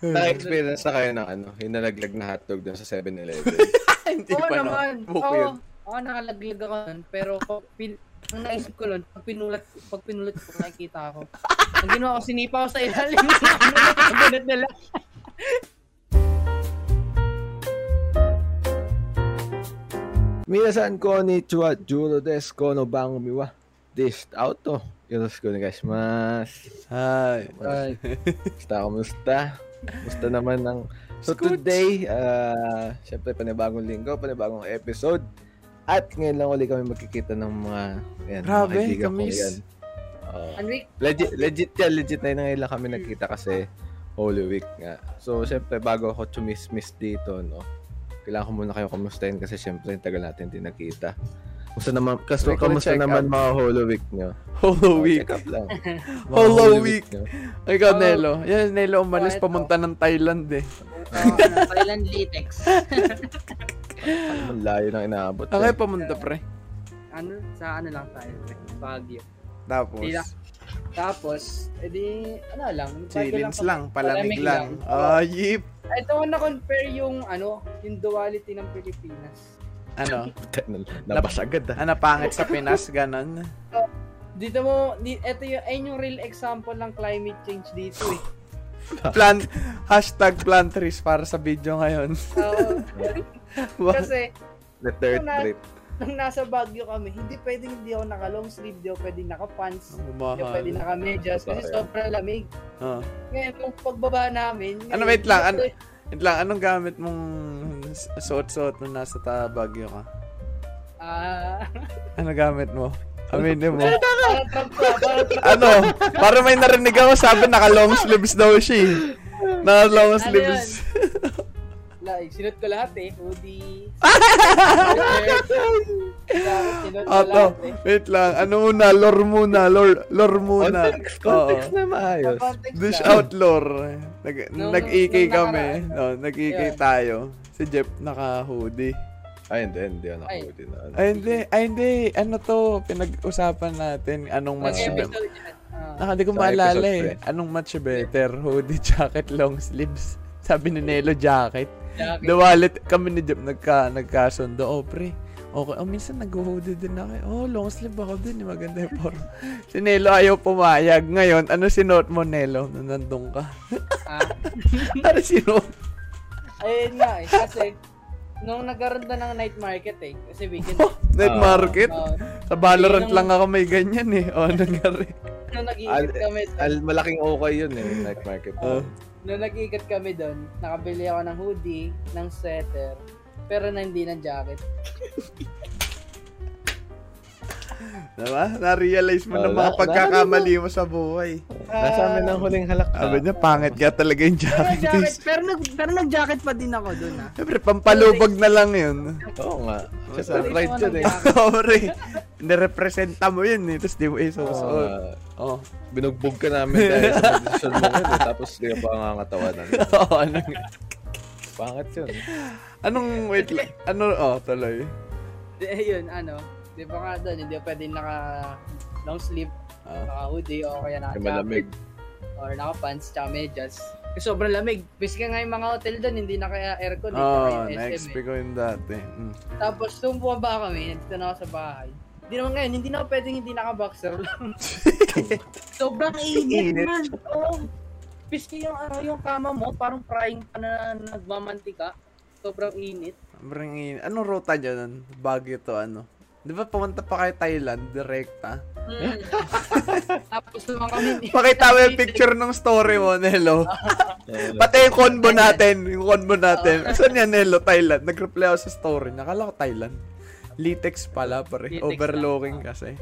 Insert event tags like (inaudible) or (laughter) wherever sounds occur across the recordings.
Naka-experience na kayo ng ano, yung nalaglag na hotdog doon sa 7-Eleven. (laughs) Hindi Oo pa no. naman. Buko Oo. yun. Oo, nakalaglag ako nun. Pero pag pin, ang naisip ko nun, pag pinulat, pag pinulat ko, nakikita ako. Ang ginawa ko, sinipa ko sa ilalim. (laughs) Ganun na lang. Minasan konnichiwa, Juro desu, kono bangumi wa dished out to. Yoroshiku onegaishimasu. Hi. Ay, Basta, kumusta? Kumusta naman ng... So Scoots. today, uh, syempre panibagong linggo, panibagong episode. At ngayon lang ulit kami magkikita ng mga... Yan, Grabe, mga kamis. yan. Oo. Enric, legit, legit yan, legit na yun. Ngayon lang kami nagkita kasi Holy Week nga. So, syempre, bago ako chumis-miss dito, no? Kailangan ko muna kayo kumustahin kasi syempre, tagal natin din nagkita. Kumusta naman, kasi May kamusta naman mga Holy Week nyo? Holo Oh, week. Up lang. (laughs) Holo Week. nyo. Ikaw, Oh. Nelo. Yan, Nelo umalis Oh, pamunta ng Thailand eh. uh, ano, Thailand latex. (laughs) Ang layo ng inaabot. Ang eh. pamunta, pre. ano, sa ano lang tayo, Baguio. Tapos, Di na- Tapos, edi, ano lang, chillins lang, palamig Palamig lang. Ah, yip. Ito ko na-compare yung, ano, yung duality ng Pilipinas. Ano? (laughs) Nabas agad ah. Ano, pangit sa Pinas, ganon. Dito mo, di, ito yung, ayun yung real example ng climate change dito eh. (laughs) Plant, hashtag plant trees para sa video ngayon. So, (laughs) kasi, The third na- trip. nung nasa Baguio kami, hindi pwedeng hindi ako naka long sleeve, hindi ako pwedeng naka pants, hindi ako pwedeng naka medyas kasi sobrang lamig. Oh. Ngayon, nung pagbaba namin, Ano, wait lang, ano- Wait lang, anong gamit mong suot-suot nung nasa ta Baguio ka? Ah, Ano gamit mo? Aminin mo. ano? Para may narinig ako, sabi naka long sleeves daw siya eh. Naka long Ano sleeves. Like, sinot ko lahat eh. Hoodie. (laughs) Sinot ko Ato, lahat eh. wait lang. Ano muna? Lore muna. Lore, lore muna. Context, context Oo. na maayos. Context Dish lang. out lore. Nag, Nung- nag-EK nung kami. No, nag-EK Yeah. tayo. Si Jeff naka-hoodie. Ay, hindi, hindi ako Ay. nakabuti na. ano. Ay, hindi. Ay, hindi. Ano to? Pinag-usapan natin. Anong match Ang better? episode yan. Ah. Naka, di ko maalala eh. Anong match better? Hoodie, jacket, long sleeves. Sabi ni Nelo, jacket. Wallet, kami ni Jeff nagka, nagkasundo. Oh, pre. Okay. Oh, minsan nag-hoodie din ako. eh. Oh, long sleeve ako din. Maganda yung form. si Nelo ayaw pumayag. Ngayon, ano sinuot mo, Nelo, nung nandun ka? Ah, (laughs) ano sinuot? ayun nga eh. Kasi, nung nagkaroon na ng night market eh. Kasi weekend. Night Ah. market? uh, Sa Valorant Yun ang- lang ako may ganyan eh. Oh, nangyari. nung Al, nag-iikot kami, al, malaking okay yun eh, night market. Oh. Nung nag-iikot kami doon, nakabili ako ng hoodie, ng sweater, pero na hindi ng jacket. (laughs) Diba? Na-realize mo Oh, ng mga na- pagkakamali mo sa buhay. Nasa amin ang huling halak. Sabi niya, pangit ka talaga yung Pero jacket. jacket, (laughs) pero, nag, pero nag-jacket pa din ako doon ah. Siyempre, pampalubog na lang yun. Oo nga. Masarap. Siyempre, right yun eh. (laughs) Sorry. Nirepresenta mo yun eh. Tapos di mo Oo isusuot. nga. Oh. Binugbog ka namin dahil sa (laughs) desisyon mo yun eh. Tapos di ka pa ngangatawanan. (laughs) Oo, ano nga. Pangit yun. Anong, wait lang. Ano, oh, tuloy. Di, yun, ano, di ba nga doon, hindi ako pwedeng naka long sleeve, Ah. naka hoodie, o kaya naka Yung malamig. jacket, or naka pants, tsaka medyas. Kasi sobrang lamig. Biska nga yung mga hotel doon, hindi na kaya aircon, eh, Oo, oh, eh. ko yun dati. Mm. Tapos, nung bumaba kami, nandito na ako sa bahay. Hindi naman ngayon, hindi na ako pwedeng hindi naka-boxer lang. (laughs) sobrang init, Init. man. Oo. Biski yung, ano, yung kama mo, parang frying pa na nagmamantika. Sobrang init. Sobrang in- Anong ruta dyan? nun? Baguio to, ano? Di ba pumunta pa kayo Thailand, direkta? Mm. (laughs) Tapos naman kami. Pakita mo yung picture ng story mo, Nelo. (laughs) Pati yung convo natin, yung convo natin. Saan yan, Nelo? Thailand. Nag-reply ako sa story. Nakala ko Thailand. Litex pala, pare. Litex Overlooking kasi. (laughs)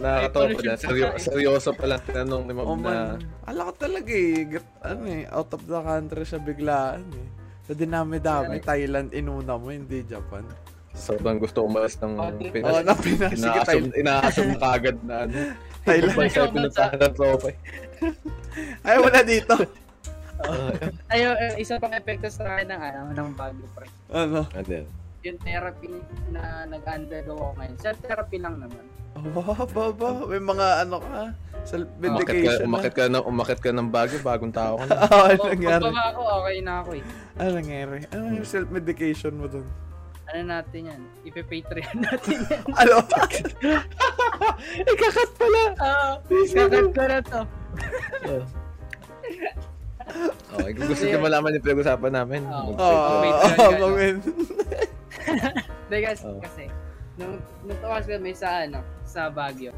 Nakakatawa pa dyan. Seryo- seryoso pala tinanong ni Oh Ma'am na man. Ala ko talaga eh. Ano eh, out of the country siya biglaan eh. Sa dinami-dami, Thailand inuna mo, hindi Japan. sobrang gusto umalis ng Okay. Pinas. Oo, na Pinas. Sige, Thailand. na kagad na ano. (laughs) Thailand. Ibang sa'yo pinuntahan ng tropa. (laughs) eh. Ayaw mo na dito. Ayun, eh, isa pang epekto sa akin ng, ano, ng bago pre. ano? Ano? Yung therapy na nag-undergo ako ngayon. Self-therapy lang naman. Oh, baba. May mga ano ka. Umakit ka, Self-medication umakit ka, na, umakit ka ng bagyo, bagong tao ka na. Oo, (laughs) ano Oh, nangyari? pagbaba ako, okay na ako eh. Ano nangyari? Ano yung self-medication mo dun? Ano natin yan? Ipe-patreon (laughs) natin yan. (laughs) Ano? Ikakat pala! Ah, kakat ko na to. Okay, kung gusto nyo malaman yung pinag-usapan namin, Oo. mag- Oo, Wait, oh, kasi, Oh. kasi nung, nung tumas kami sa ano, sa Baguio.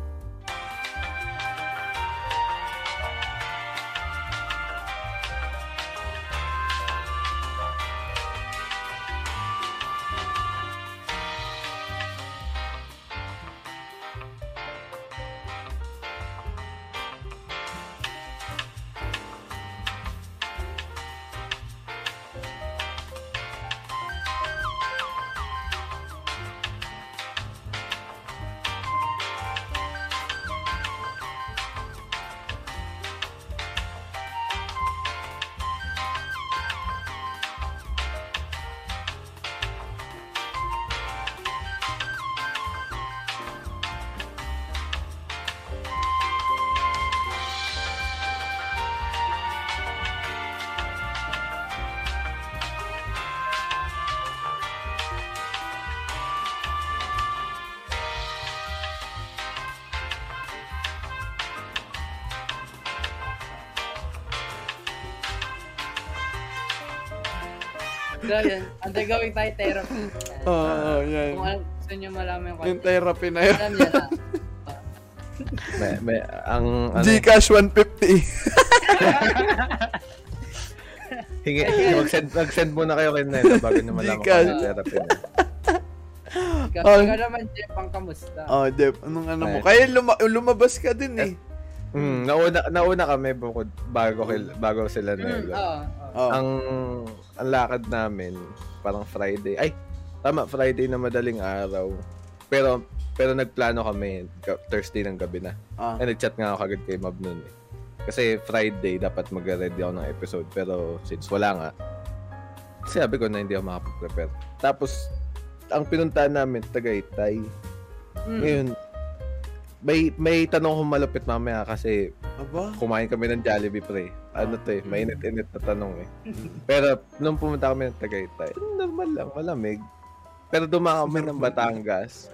Undergoing tayo therapy. (laughs) Oo, oh, yan. Kung alam, gusto nyo malaman yung Yung therapy na yun. alam nyo na. (laughs) may, may, ang, ano, Gcash 150. hingi, (laughs) mag-send, mag-send muna kayo kay Nela bago nyo malaman kung ano therapy na. Ikaw, Oh. ikaw naman, Jeff, ang kamusta? Oh, Jeff, anong ano mo? Ay. Kaya luma- lumabas ka din eh. Hmm, nauna, nauna kami bukod bago, kay, bago sila Mm, Nela. oo, oo. Oh. Ang, ang lakad namin, parang Friday. Ay, tama, Friday na madaling araw. Pero, pero nagplano kami, ka- Thursday ng gabi na. Ah. Eh, nag-chat nga ako kagad kay Mab nun eh. Kasi Friday, dapat mag-ready ako ng episode. Pero since wala nga, sabi ko na hindi ako makapag-prepare. Tapos, ang pinuntahan namin, Tagaytay. Mm. Ngayon, may may tanong kong malupit mamaya kasi Aba? kumain kami ng Jollibee pre. Ano to eh, mainit-init na tanong eh. Pero nung pumunta kami ng Tagaytay, normal lang, malamig. Pero dumaan kami ng Batangas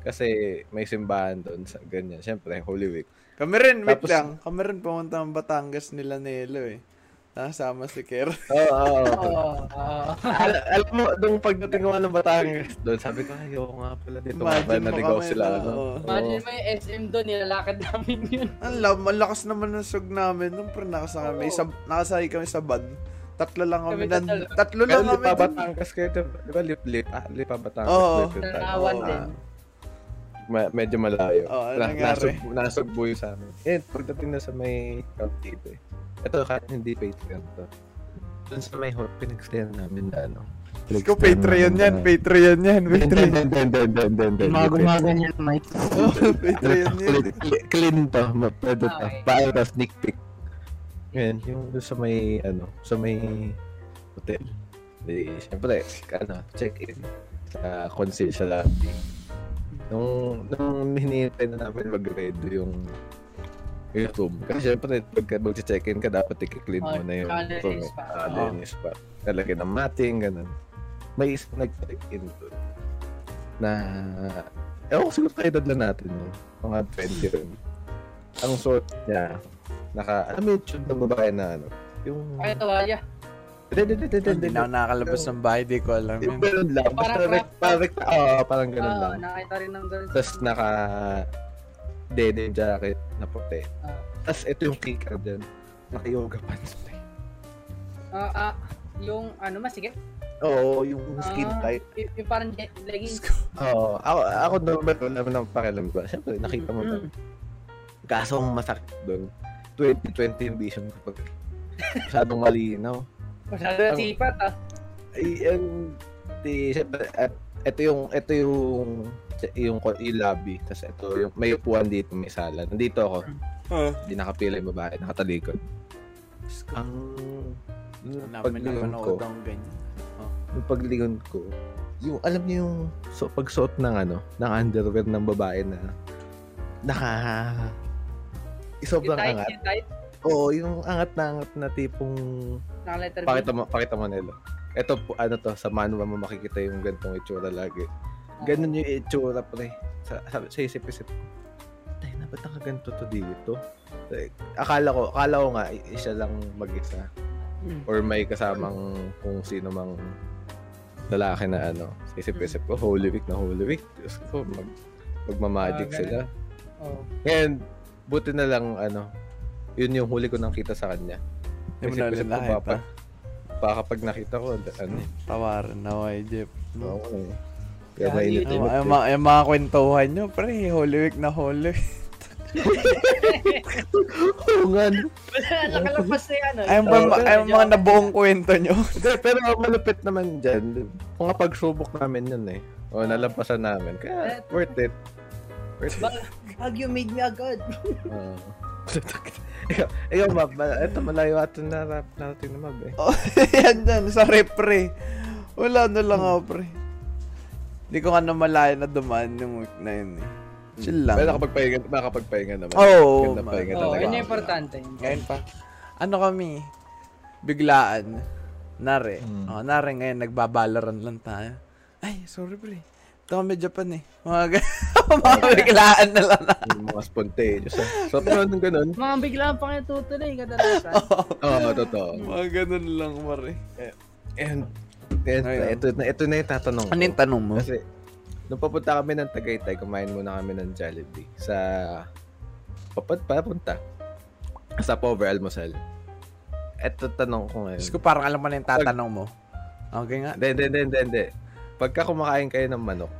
kasi may simbahan doon sa ganyan. Siyempre, Holy Week. Kami rin, wait Tapos- lang. Kami rin pumunta ng Batangas nila Nelo eh. Nakasama si Ker. Oo, oo, oo. (laughs) Oo, oo. Al- alam mo, nung pagdating ko ng Batangas doon, sabi ko, ayoko nga pala dito. Imagine mo naligaw kami sila. na, ano. Imagine mo yung SM doon, nilalakad namin yun. (laughs) Ang love, malakas naman ang sug namin. Nung pre nakasakay kami, Oo. sa, nakasakay kami sa van. Tatlo lang kami. Kami nan- tatlo. tatlo Pero lang kami. lipa. Batangas kayo, di ba? Di ba lip-lip? Ah, lipa Batangas. Oo. tayo. Tanawan Oo. din. Ma- medyo malayo. Oo, ano Na- nangyari? nasug, nasugbo yung sa amin. Eh, pagdating na sa may camp dito eh. Ito, kahit hindi Patreon to. Doon sa may hot, pinag-stayan namin na ano. Ikaw Patreon yan, Patreon yan, Patreon. Then, then, then, then, then, then, Gumagumagan yan, Mike. Oh, Patreon yan. Clean- to. Pwede to. Paano to, sneak peek. Ngayon, yung doon sa may, ano, sa may hotel. Di, syempre, ano, check-in sa concierge sa lobby. Nung, nung hinihintay na namin mag-ready yung yung room. Kasi syempre, pagka mag-check-in ka, dapat i-clean mo Oh, na yung room. eh. pa. Talagyan ng matting, ganun. May isa nag-check-in doon na ewan ko siguro kayo dadla natin no? mga 20 rin. Ang suot niya, naka, alam mo yung tune ng babae na ano, yung... Ay, tawalya. Hindi, hindi, hindi, hindi, Hindi na ako nakakalabas ng bahay, di ko alam Yung yun. ganun lang, basta Parang parang, rect, oo, parang ganun lang. nakita rin ng ganun. Tapos naka denim jacket na puti. Ah. Tapos ito yung kicker din. Naka-yoga pants. pre. Ah, ah, yung ano, masikip? Oo, yung skin Ah, tight. y- yung parang leggings. (laughs) Oo, ako, ako normal, wala naman ng pakialam ko. Siyempre, nakita mo na. Mm. Kaso ang masakit doon, 2020 yung vision ko pag masyadong malinaw. (laughs) Masyado na Ang- sipat, ah. Ay, ang, di, siyempre, at, ito yung, ito yung, yung, yung lobby. Tapos ito, yung, may upuan dito, may sala. Nandito ako, Ah. di nakapila yung babae, nakatalikod. Ang, Namin na paglingon ko, ganyan. yung paglingon ko, yung, alam niyo yung so, pagsuot ng ano, ng underwear ng babae na naka sobrang angat. yung tight. Oo, yung angat na angat na tipong Naka-letter pakita mo, pakita mo nilo. Ito po, ano to, sa manual mo makikita yung gantong itsura lagi. Ganun yung itsura pre. Sa, sa, sa isip-isip ko. Tayo na, ba't nakaganto to dito? Like, akala ko, akala ko nga, isa lang mag-isa. Hmm. Or may kasamang kung sino mang lalaki na ano. Sa isip-isip ko, Holy Week na Holy Week. Diyos ko, mag, magmamagic ganun. sila. Oo. Ngayon, buti na lang, ano, yun yung huli ko nang kita sa kanya. Hindi mo na Isip-isip ko, baka, baka pag nakita ko, ano, Tawaran na kay Jeff. No? Oo eh. Kaya Kaya mainit yun, Yung, yung, mga, yung mga kwentuhan nyo, pre, Holy Week na Holy Week. Oo nga. no. Wala, nakalabas na yan. Ay, yung, Oo, mga, ay, yung mga nabuong kwento nyo. (laughs) Pero malupit naman dyan. Kung nga pagsubok namin yun eh. O, nalampasan namin. Kaya, worth it. Worth it. Ba- Hug you made me agad. (laughs) Oo. ikaw, ikaw, Mab, ma- ito malayo atin na rap natin na Mab eh. Oh, (laughs) yan dyan, sa repre. Wala na lang ako, pre. Hindi ko nga namalayan na dumaan yung week na yun eh. Chill lang. Pero nakapagpahinga, nakapagpahinga naman. Oo, Ganda man. pahinga Oo, talaga. yun yung importante. Ngayon pa. Ano kami? Biglaan. Nare. Mm. Oh, nare ngayon, nagbabalaran lang tayo. Ay, sorry pre. Ito kami Japan eh. Mga, (laughs) mga biglaan na lang. Yung mga spontaneous. So, pero nung ganun, Mga biglaan pa kayo tutuloy kadalasan. (laughs) oo, totoo. mga ganun lang, mare. And, ito, na, ito na yung tatanong Ano yung ko. tanong mo? Kasi, nung papunta kami ng Tagaytay, kumain muna kami ng Jollibee sa papad papunta sa Power Almusal. Eto tanong ko ngayon. Diyos ko parang alam mo na yung tatanong mo. Okay nga. Hindi, hindi, hindi, hindi. Pagka kumakain kayo ng manok,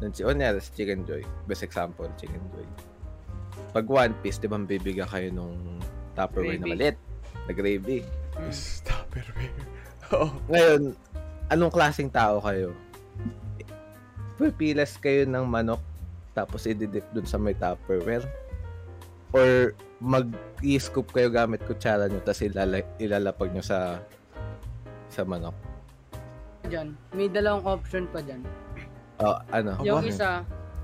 ng chi- kunyari sa Chicken Joy, best example, Chicken Joy. Pag one piece, di ba bibigyan kayo nung Tupperware na maliit? Na gravy. Mm. Tupperware. (laughs) Oo. Ngayon, anong klaseng tao kayo? Pipilas kayo ng manok tapos ididip dun sa may Tupperware? Or mag-i-scoop kayo gamit kutsara nyo tapos ilala- ilalapag nyo sa sa manok? Diyan. May dalawang option pa dyan. Oh, ano? Yung Aba. isa,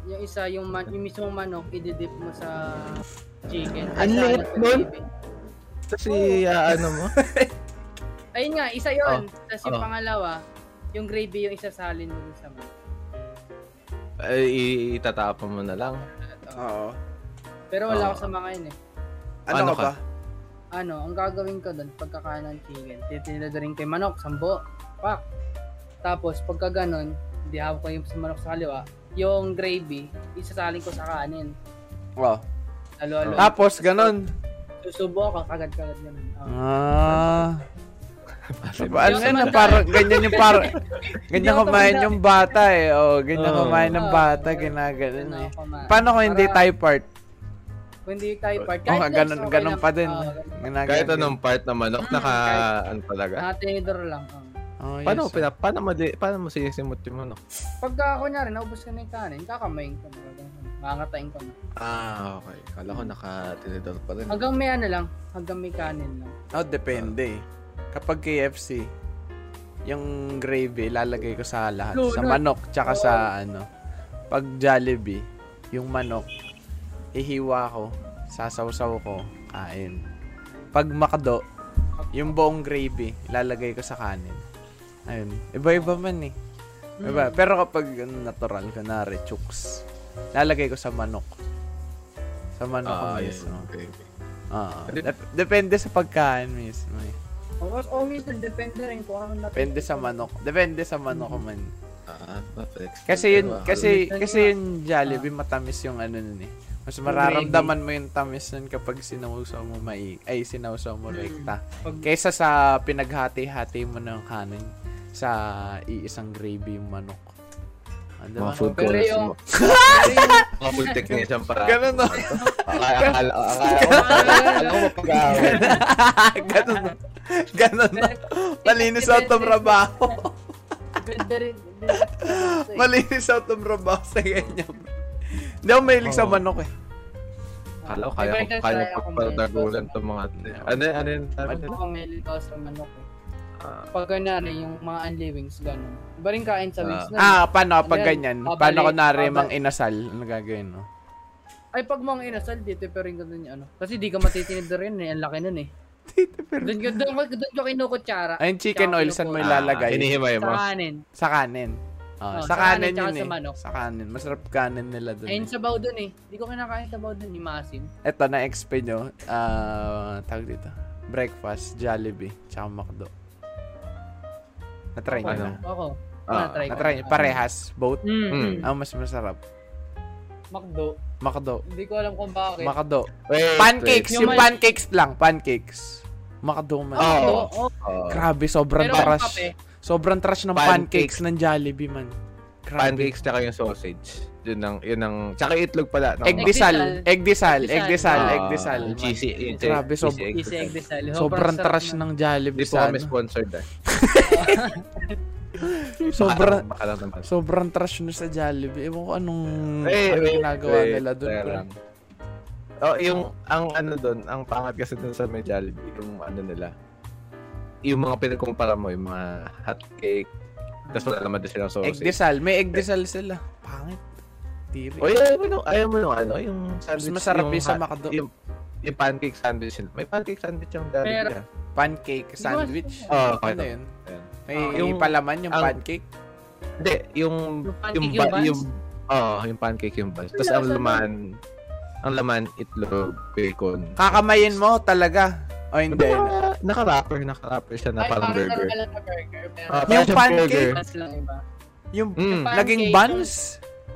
yung isa, yung, man, yung mismong manok, ididip mo sa chicken. Ang sa nun. Kasi, ano mo? (laughs) Ayun nga, isa yon. Tapos yung Oh. pangalawa, yung gravy yung isasalin mo dun sa manok. Ay, i- itatapon mo na lang. Oo. Pero wala ako sa mga yun eh. Ano, Ano ka? Ano, ang gagawin ko doon, pagkakain ng chicken, titinadarin ko yung manok, sambo, pak. Tapos, pagka ganon, hindi hawak ko yung sa manok sa kaliwa, yung gravy, isasalin ko sa kanin. Oo. Halo-halo. Oh. Tapos, ganun. Susubo ako, kagad-kagad ganun. Oh. Ah. Diba? Ano yan, ah, parang ganyan yung parang (laughs) ganyan kumain yung bata eh. Oh, ganyan Oo. kumain ng bata, ginaganon eh. Paano kung hindi Thai part? Kung hindi tayo part, Oh, kahit ganun, okay ganun pa din. Ginaganon. Kahit anong part ng manok, Mm, naka, ano talaga? Nakatinidor lang. Oh. Oh, yes. Paano, mo pina, paano, mo, paano mo sinisimot yung manok? Pagka kunyari, naubos ka na yung kanin, kakamayin ko na. Makangatayin ko na. Ah, okay. Kala ko naka-tinidor pa rin. Hanggang may ano lang, hanggang may kanin lang. Oh, depende eh. Kapag KFC, yung gravy, lalagay ko sa lahat. No, sa no. manok, tsaka sa ano. Pag Jollibee, yung manok, ihiwa ko, sasawsaw ko, kain. Pag makdo, yung buong gravy, lalagay ko sa kanin. Ayun. Iba-iba man eh. Iba. Pero kapag natural, kunwari, chooks, lalagay ko sa manok. Sa manok ko Ah, mismo. yun. Okay. Oo. Dep- depende sa pagkain mismo eh. O minsan, depende rin kung ano natin. Depende sa manok. Depende sa manok ko man. Ah, perfect. Kasi yun, Pero, kasi kasi nga. yung Jollibee matamis yung ano nun eh. Mas mararamdaman mo yung tamis nun kapag sinausaw mo mai ay sinausaw mo rekta. Pag, Kaysa sa pinaghati-hati mo ng kanin sa iisang gravy yung manok. Diba? Mga food (laughs) Pero yung- Mga food technician para. Ganun no. Akala, ko, akala ko mapag-awin. (laughs) Ganun no. Ganun no. Malinis sa trabaho. depende rin. Malinis sa trabaho sa ganyan. Hindi ako mahilig sa manok eh. Akala ko kaya ko, kaya sa ko kung pagdagulan may- itong mga... Ano, ano yun? Ano nila? ako may lito sa Ah, Pag kunwari, yung mga unli wings, ganun. Iba rin kain sa wings na. Ah, paano pag ganyan? babalik, Paano ko nari babalik. mang inasal? Ano gagawin, no? Ay, pag mga inasal, dito pa rin ganun yung ano. Kasi di ka matitinid rin eh. Ang laki nun eh. (laughs) Doon ka, doon, doon ka kinukutsara. Ay, yung chicken oil, saan mo ilalagay? Ah, hinihimay Sa mo. kanin. Sa kanin. Ah, Oh, sa sa kanin kanin, yun sa eh. manok. Sa kanin. Masarap kanin nila dun. Ayun Eh. sabaw dun eh. Di ko kinakain sabaw dun, yung maasim. Ito, na-explain nyo. Ah, tawag dito. Breakfast, Jollibee, tsaka McDo. Na-try nyo Ako, na. Ako. Ah, na-try ko. Na-try nyo. Parehas, both. Mm, Mm. mm. Ang mas masarap. McDo. McDo. Hindi ko alam kung bakit. McDo. Wait, Pancakes, Yung yung may- pancakes lang, pancakes. McDo man. Oh. McDo, oh. Oh, Grabe, sobrang Pero trash. Sobrang trash ng pancakes, Pancakes. ng Jollibee man. Grabe. pancakes tsaka yung sausage. Yun ang, yun ang, tsaka itlog pala. No? Egg disal, egg disal, egg disal, Ah, egg disal. yung cheesy, Grabe, cheesy egg egg disal. Sobrang trash ng Jollibee Hindi po kami sponsored (laughs) eh. Sobrang, sobrang trash na sa Jollibee. Ewan ko anong, Eh, anong ginagawa nila doon. lang. Oh, yung, ang ano doon, ang pangat kasi doon sa may Jollibee, yung ano nila, yung mga pinagkumpara mo, yung mga hot cake, tapos wala naman din silang Egg sausage. disal, may egg disal sila. Tiri. O ayaw mo nung, ayaw mo nung ano, yung sandwich. masarap yung sa McDo. Yung, yung pancake sandwich. May pancake sandwich yung Jollibee. Pero- ah. Pancake sandwich. Oh, okay. Ano yun? May Yung- palaman yung ang- pancake. Hindi, yung, Yung pancake yung, yung yung, oh, yung pancake yung buns. Tapos ang laman, ang laman, itlog, bacon. Kakamayin mo talaga. O hindi. Naka, naka-wrapper, naka-wrapper siya na Ay, parang burger. normal na burger. Pero Ah, Yung parang pancake? iba. Yung Mm. naging buns.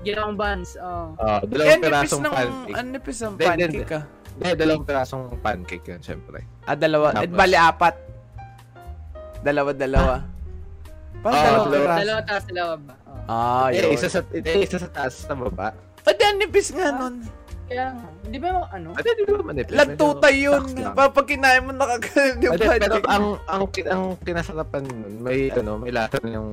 Ginawang buns, oh. Ah, Eh, dalawang ang nipis pirasong ng, pancake. ang nipis ng pancake ah. Hindi, dalawang pirasong pancake yan, syempre. Ah, dalawa. Eh, Tapos- bali, apat. Dalawa, dalawa. Parang Ah, dalawang dalawa. piraso. Dalawa taas, dalawa ba? Oh. Ah, eh, yun. isa sa, eh, isa sa taas sa baba. Ba't ang nipis nga nun? Kaya nga, hindi ba yung ano? Ate, di ba manipis? Lagtutay yun. Pag kinain mo nakaganon yung Ate, pero pancake. ang, ang, ang kinasarapan nun, may, ano, may lasa na yung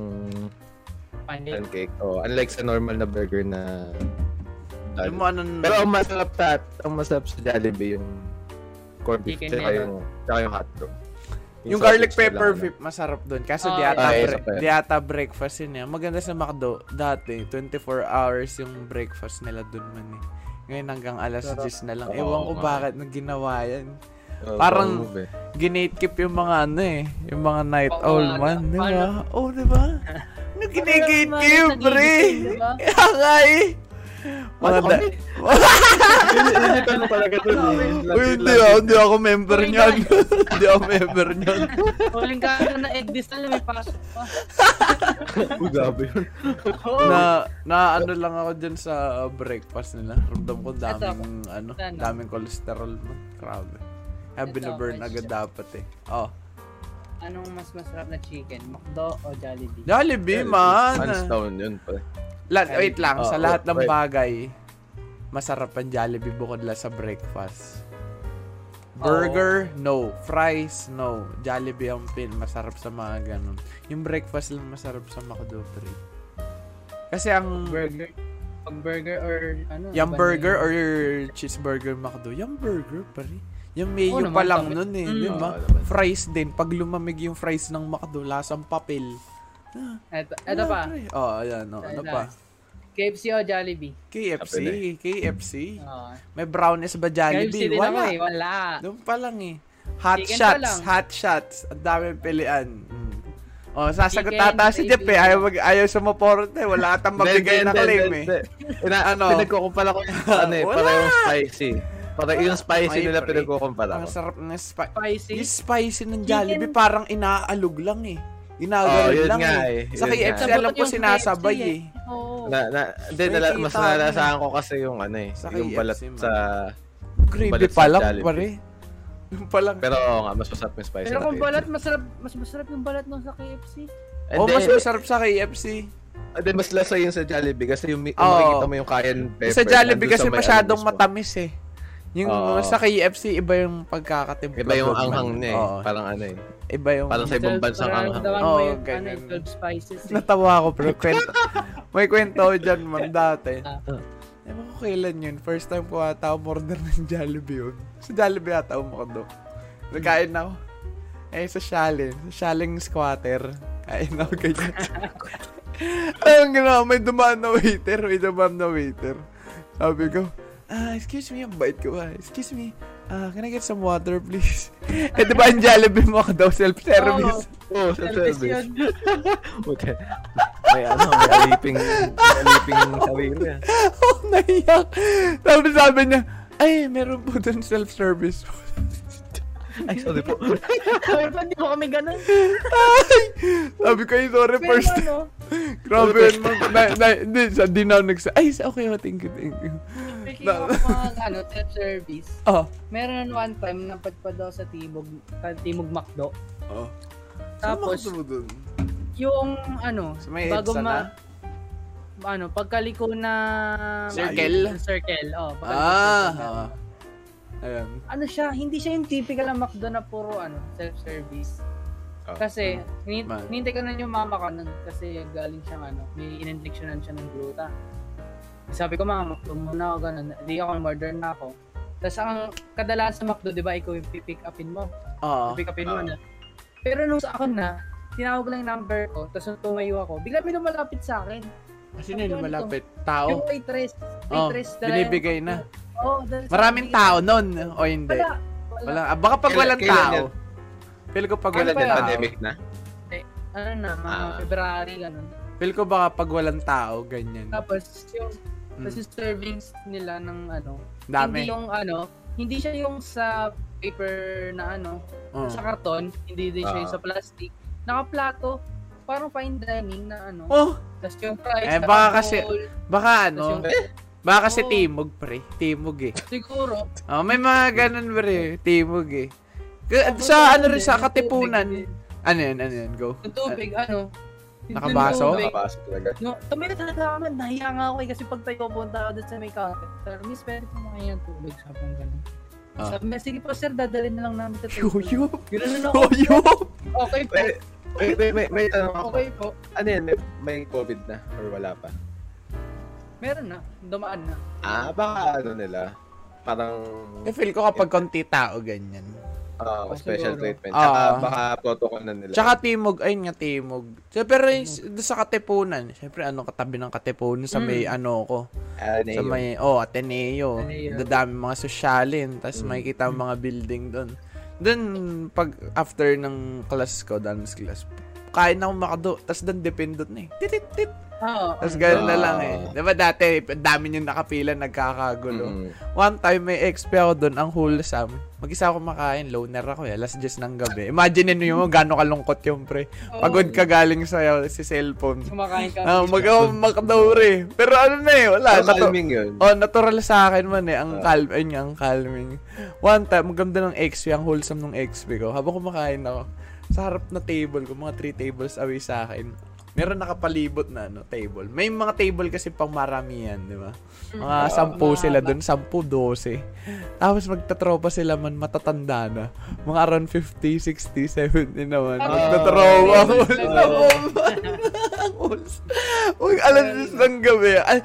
Pancake. pancake. Oh, unlike sa normal na burger na Alam mo ano Pero ang masarap sa ang masarap sa Jollibee yung corned beef Chicken tsaka nila. yung, tsaka yung hotdog. yung garlic sausage pepper nila, ano. whip masarap doon. Kaso Oh, di ata, Ah, bre- isa pa yan. di ata breakfast yun eh. Maganda sa McDo, dati, 24 hours yung breakfast nila doon man eh. Ngayon hanggang alas Sarap. 10 na lang. Oo, Ewan ko nga. bakit na ginawa yan. Oh, Parang- move eh. Ginetkip yung mga ano eh. Yung mga night Oo, owl ano, man. Di ba? paano? Oo, di ba? (laughs) Ginigatekeep, Nagigising, pre? Kaya eh. Mga da- kami? Hindi ko talaga eh. Uy, hindi ako, hindi ako member niyan. (laughs) Hindi ako member niyan. Huling ka na distal na may pasok pa. Uy, yun. (laughs) Na na ano lang ako dyan sa breakfast nila. Ramdam ko daming ano, Ano? daming cholesterol mo. Grabe. Kaya Ito, binaburn question. agad dapat eh. Oh. Anong mas masarap na chicken? McDo o Jollibee? Jollibee, Hands man. down yun pa. La- wait lang, sa Oh, lahat ng bagay, masarap ang Jollibee bukod lang sa breakfast. Burger, no. Fries, no. Jollibee ang pin, masarap sa mga ganun. Yung breakfast lang masarap sa McDo, pre. Kasi ang Burger? Pag burger or ano? Yung burger yun. or cheeseburger McDo, yung burger pa rin. Yung mayo Oo pa naman, lang tabi- nun eh, Mm. di ba? Oo naman. Fries din. Pag lumamig yung fries ng McDo, lasang papel. Eto, eto pa. Oh, ayan. Oh, ano pa? KFC o Jollibee? KFC. Sabi KFC. Oo. May brownies ba KFC Jollibee? din ako Wala. eh. Wala. Doon pa lang eh. Hot Chicken pa shots. lang. Hot shots. Ang daming pilian. Mm. Oh, sasagot Chicken, tata si Jeff eh. Ayaw, mag, ayaw sumuporte. Wala atang mabigay na claim eh. Ina, Ano? Pinagkukumpara ko yung (laughs) ano eh, Wala. para yung spicy. Para yung spicy Ay, nila pinagkukumpara Ang ko. sarap ng spi- Spicy? Yung spicy ng Chicken. Jollibee parang inaalog lang eh. Oh, Ginaganon yun lang nga eh. eh. Sa KFC nga. alam ko sinasabay KFC eh. Oo. Na, na, hindi, nala, mas nalasahan ko kasi yung ano eh, Sa yung balat man. sa... Gravy Balat pa lang pare. Yung pa lang. Pero oo nga, mas masarap yung spicy Pero na kung balat, masarap, mas masarap yung balat nung sa KFC. Oh, Hindi, mas masarap sa KFC. Hindi, mas lasa yun sa Jollibee kasi yung, Oo. makikita mo yung cayenne pepper. Sa Jollibee kasi masyadong matamis eh. Yung Oo. sa KFC, iba yung pagkakatimpla. Iba yung anghang niya eh. Oo. Parang ano eh. Iba yung... Parang sa ibang bansang anghang. Oo, yung, ganyan. ano, 12 spices eh. Natawa ako pero kwento. (laughs) may kwento ako dyan man dati. Ah. Ewan ko kailan yun. First time ko ata umorder (laughs) ng Jollibee yun. Sa Jollibee ata umorder. Nagkain ako. Eh, sa Shalin. Sa Shaling squatter. Kain ako ganyan. (laughs) Ang ginawa, may dumaan na waiter. May dumaan na waiter. Sabi ko, ah, excuse me, ang bait ko ba? Excuse me, ah, can I get some water, please? (laughs) eh, di ba ang Jollibee mo ka daw, self-service? Oo, sa Service service. yun. (laughs) Buti. May ano, may aliping, may aliping (laughs) sarili. ah. Oh, naiyak. Tapos sabi niya, ay, meron po dun self-service. Ay, sorry po. Sabi ko, hindi mo kami ganun. ay! Sabi ko, ay, sorry, Pero first ano, Grabe yun, man. Na, na, hindi, sa di na ako nagsa... Ay, okay, oh, thank you, thank you. Speaking of mga ano, self-service, (laughs) Oh. meron one time napadpad daw sa Timog, sa Timog Macdo. Oh. Tapos, mo dun? yung ano, Sa may bago ma... na? Ano, pagkaliko na... Circle? Circle, oh. pagkaliko Ah, circle. ah. Ayan. Ano siya, hindi siya yung typical na McDo na puro ano, self-service. Oh. Kasi, hin- Man. hinintay ka na yung mama ka nun kasi galing siyang ano, may ininfectionan siya ng gluta. Sabi ko, mama, McDo muna ako, ganun. Hindi ako, order na ako. Tapos ang kadalasan sa McDo, di ba, ikaw yung pipick upin mo. Oo. Pipick upin mo Ah. na. Pero nung sa akin na, tinawag lang yung number ko, tapos nung tumayo ako, bigla may lumalapit sa akin. Kasi na yung malapit. Tao. Yung waitress. Oh, Waitress. dala binibigay na. Oo, sa Maraming tao nun. O hindi. Wala. Wala. Wala. Ah, baka pag walang kailan tao. Feel ko pag walang tao. Pandemic na. Ano na, mga Ah. February, ganun. Feel ko baka pag walang tao, ganyan. Tapos, yung, Mm. yung servings nila ng ano, Dami. hindi yung ano, hindi siya yung sa paper na ano, Oh. sa karton, hindi din siya yung Ah. sa plastic. Nakaplato, parang fine dining na ano. Oh, Tapos yung fries, Eh, baka kasi- bowl. baka ano, yung- baka kasi Oo. timog pre. Timog eh. siguro, Oh, may mga ganun pre. Timog eh. Sa ano rin sa katipunan. Ano yan, ano yan, go. Yung tubig, ano, yung Nakabaso? tubig. Nakapasok talaga. No, tumira talaga ako, nahiya nga ako eh, kasi pag tayo punta ako doon sa may counter, sir, miss, pwede po makain ng tubig, sabi ko ganun. Ah. Sabi niya, sige po sir, dadalhin na lang namin sa tubig. Yoyo. Ganoon ako. Okay po. May, may, may, may, may tanong ako. Okay po. Ano yan? May, may COVID na or wala pa? Meron na. Dumaan na. Ah, baka ano nila. Parang Eh, feel ko kapag konti tao, ganyan. Ah, Oh, special siguro. treatment. Ah. Tsaka baka protocol na nila. Tsaka timog, ayun nga timog. So, pero yung doon sa katipunan, syempre ano katabi ng katipunan sa may Mm. ano ko. ano Sa may, oh, Ateneo. Ateneo. Dadami mga sosyalin. Tapos Mm. makikita mga building doon. Doon, pag after ng class ko, dance class, kain ako makado. Tapos doon dependot na eh. Titit, tit. Oo. Tapos gano'n na lang eh. Diba dati, dami yung nakapila, nagkakagulo. Mm. One time, may XP ako doon, ang wholesome. Mag-isa ako makain, loner ako eh, alas 10 ng gabi. Imagine nyo mo, gano'ng kalungkot yung pre. Pagod ka galing sa si cellphone. Kumakain ka. Ah, mag makdaure. Pero ano na eh, wala. Pero Natu- calming yun. oh, natural sa akin man eh, ang Ah. calm, ayun nga, ang calming. One time, maganda ng XP, ang wholesome ng XP ko. Habang kumakain ako, sa harap na table ko, mga 3 tables away sa akin, meron nakapalibot na ano, table. May mga table kasi pang maramihan, di ba? Mga Ah, sampu sila mahaba. doon, sampu, 12. Tapos magtatropa sila man, matatanda na. Mga around 50, 60, 70 naman. Ah, Magtatropa. Huwag (laughs) alam ng gabi. Ay,